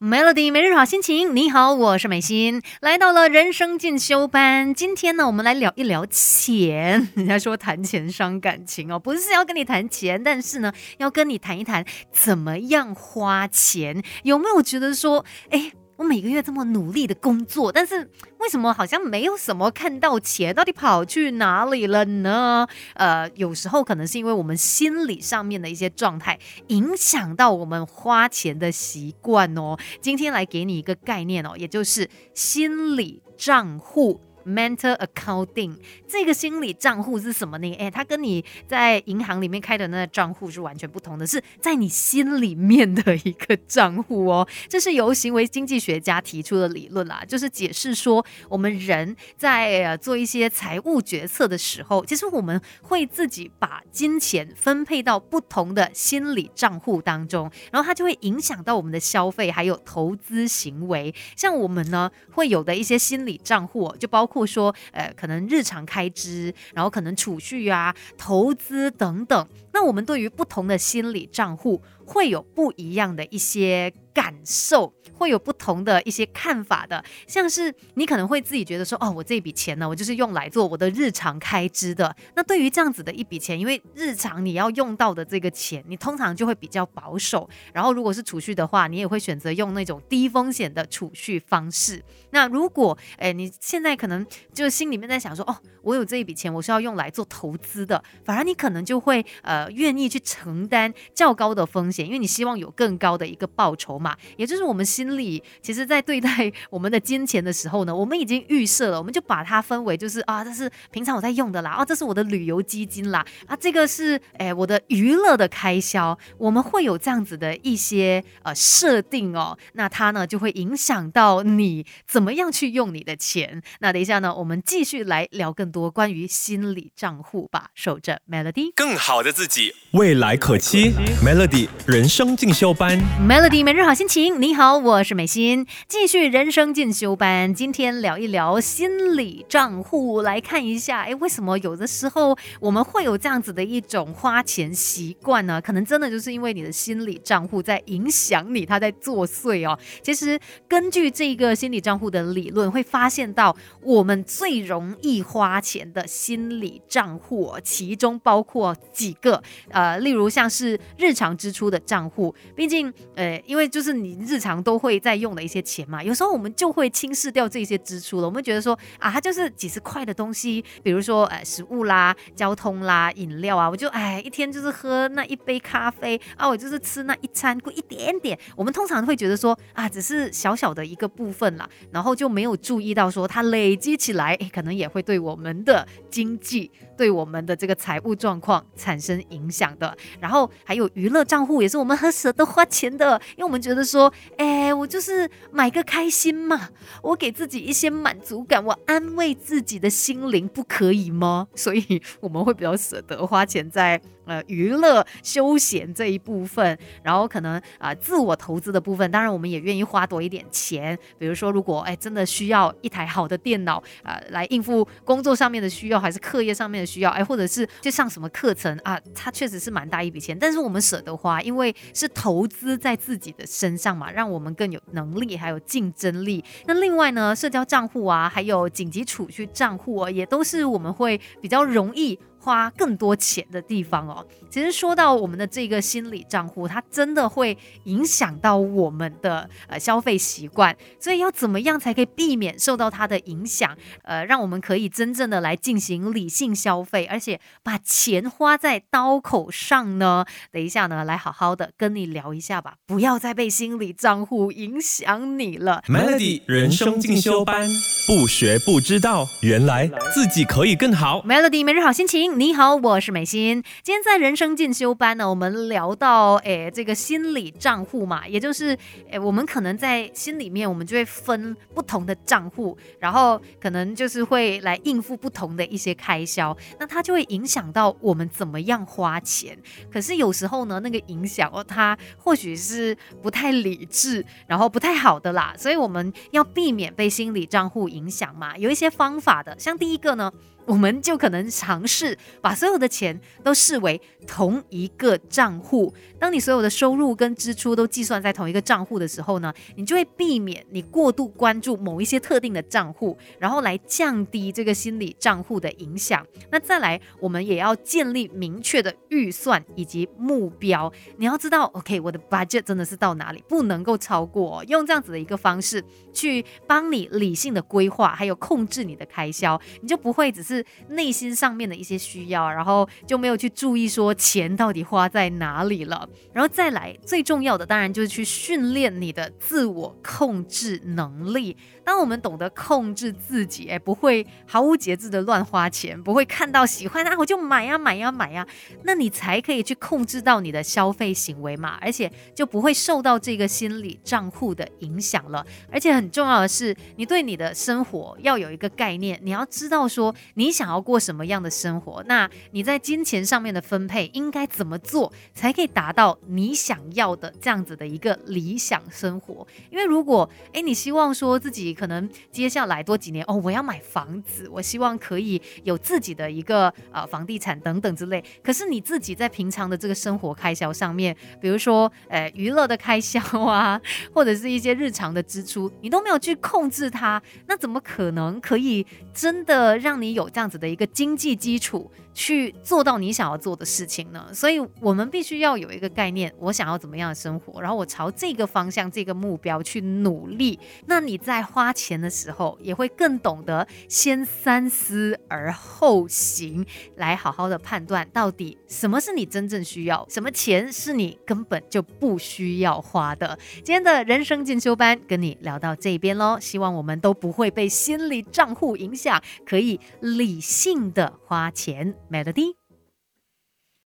Melody 每日好心情，你好，我是美心，来到了人生进修班。今天呢，我们来聊一聊钱。人家说谈钱伤感情哦，不是要跟你谈钱，但是呢，要跟你谈一谈怎么样花钱。有没有觉得说，哎？我每个月这么努力的工作，但是为什么好像没有什么看到钱？到底跑去哪里了呢？呃，有时候可能是因为我们心理上面的一些状态影响到我们花钱的习惯哦。今天来给你一个概念哦，也就是心理账户。Mental accounting 这个心理账户是什么呢？哎，它跟你在银行里面开的那个账户是完全不同的，是在你心里面的一个账户哦。这是由行为经济学家提出的理论啦，就是解释说，我们人在做一些财务决策的时候，其实我们会自己把金钱分配到不同的心理账户当中，然后它就会影响到我们的消费还有投资行为。像我们呢，会有的一些心理账户，就包括。或说，呃，可能日常开支，然后可能储蓄啊、投资等等。那我们对于不同的心理账户，会有不一样的一些感受。会有不同的一些看法的，像是你可能会自己觉得说，哦，我这笔钱呢，我就是用来做我的日常开支的。那对于这样子的一笔钱，因为日常你要用到的这个钱，你通常就会比较保守。然后如果是储蓄的话，你也会选择用那种低风险的储蓄方式。那如果，哎，你现在可能就心里面在想说，哦，我有这一笔钱，我是要用来做投资的，反而你可能就会呃愿意去承担较高的风险，因为你希望有更高的一个报酬嘛。也就是我们心。里其实，在对待我们的金钱的时候呢，我们已经预设了，我们就把它分为就是啊，这是平常我在用的啦，啊，这是我的旅游基金啦，啊，这个是哎我的娱乐的开销，我们会有这样子的一些呃设定哦，那它呢就会影响到你怎么样去用你的钱。那等一下呢，我们继续来聊更多关于心理账户吧。守着 Melody，更好的自己，未来可期。Melody 人生进修班，Melody 每日好心情，你好，我。我是美心，继续人生进修班。今天聊一聊心理账户，来看一下，哎，为什么有的时候我们会有这样子的一种花钱习惯呢？可能真的就是因为你的心理账户在影响你，它在作祟哦。其实根据这个心理账户的理论，会发现到我们最容易花钱的心理账户，其中包括几个，呃，例如像是日常支出的账户。毕竟，呃，因为就是你日常都会在用的一些钱嘛，有时候我们就会轻视掉这些支出了。我们觉得说啊，它就是几十块的东西，比如说呃食物啦、交通啦、饮料啊，我就哎一天就是喝那一杯咖啡啊，我就是吃那一餐贵一点点。我们通常会觉得说啊，只是小小的一个部分啦，然后就没有注意到说它累积起来，可能也会对我们的经济、对我们的这个财务状况产生影响的。然后还有娱乐账户，也是我们很舍得花钱的，因为我们觉得说，哎。我就是买个开心嘛，我给自己一些满足感，我安慰自己的心灵，不可以吗？所以我们会比较舍得花钱在。呃，娱乐休闲这一部分，然后可能啊，自我投资的部分，当然我们也愿意花多一点钱。比如说，如果哎真的需要一台好的电脑啊，来应付工作上面的需要，还是课业上面的需要，哎，或者是去上什么课程啊，它确实是蛮大一笔钱，但是我们舍得花，因为是投资在自己的身上嘛，让我们更有能力，还有竞争力。那另外呢，社交账户啊，还有紧急储蓄账户啊，也都是我们会比较容易。花更多钱的地方哦，其实说到我们的这个心理账户，它真的会影响到我们的呃消费习惯，所以要怎么样才可以避免受到它的影响？呃，让我们可以真正的来进行理性消费，而且把钱花在刀口上呢？等一下呢，来好好的跟你聊一下吧，不要再被心理账户影响你了。Melody 人生进修班，不学不知道，原来自己可以更好。Melody 每日好心情。你好，我是美心。今天在人生进修班呢，我们聊到诶这个心理账户嘛，也就是诶我们可能在心里面，我们就会分不同的账户，然后可能就是会来应付不同的一些开销，那它就会影响到我们怎么样花钱。可是有时候呢，那个影响哦，它或许是不太理智，然后不太好的啦，所以我们要避免被心理账户影响嘛。有一些方法的，像第一个呢。我们就可能尝试把所有的钱都视为同一个账户。当你所有的收入跟支出都计算在同一个账户的时候呢，你就会避免你过度关注某一些特定的账户，然后来降低这个心理账户的影响。那再来，我们也要建立明确的预算以及目标。你要知道，OK，我的 budget 真的是到哪里，不能够超过。用这样子的一个方式去帮你理性的规划，还有控制你的开销，你就不会只是是内心上面的一些需要，然后就没有去注意说钱到底花在哪里了。然后再来，最重要的当然就是去训练你的自我控制能力。当我们懂得控制自己，哎，不会毫无节制的乱花钱，不会看到喜欢啊我就买呀买呀买呀，那你才可以去控制到你的消费行为嘛，而且就不会受到这个心理账户的影响了。而且很重要的是，你对你的生活要有一个概念，你要知道说你你想要过什么样的生活，那你在金钱上面的分配应该怎么做，才可以达到你想要的这样子的一个理想生活。因为如果哎，你希望说自己可能接下来多几年哦，我要买房子，我希望可以有自己的一个呃房地产等等之类。可是你自己在平常的这个生活开销上面，比如说呃娱乐的开销啊，或者是一些日常的支出，你都没有去控制它，那怎么可能可以真的让你有这样子的一个经济基础？去做到你想要做的事情呢？所以我们必须要有一个概念，我想要怎么样的生活，然后我朝这个方向、这个目标去努力。那你在花钱的时候，也会更懂得先三思而后行，来好好的判断到底什么是你真正需要，什么钱是你根本就不需要花的。今天的人生进修班跟你聊到这边喽，希望我们都不会被心理账户影响，可以理性的花钱。melody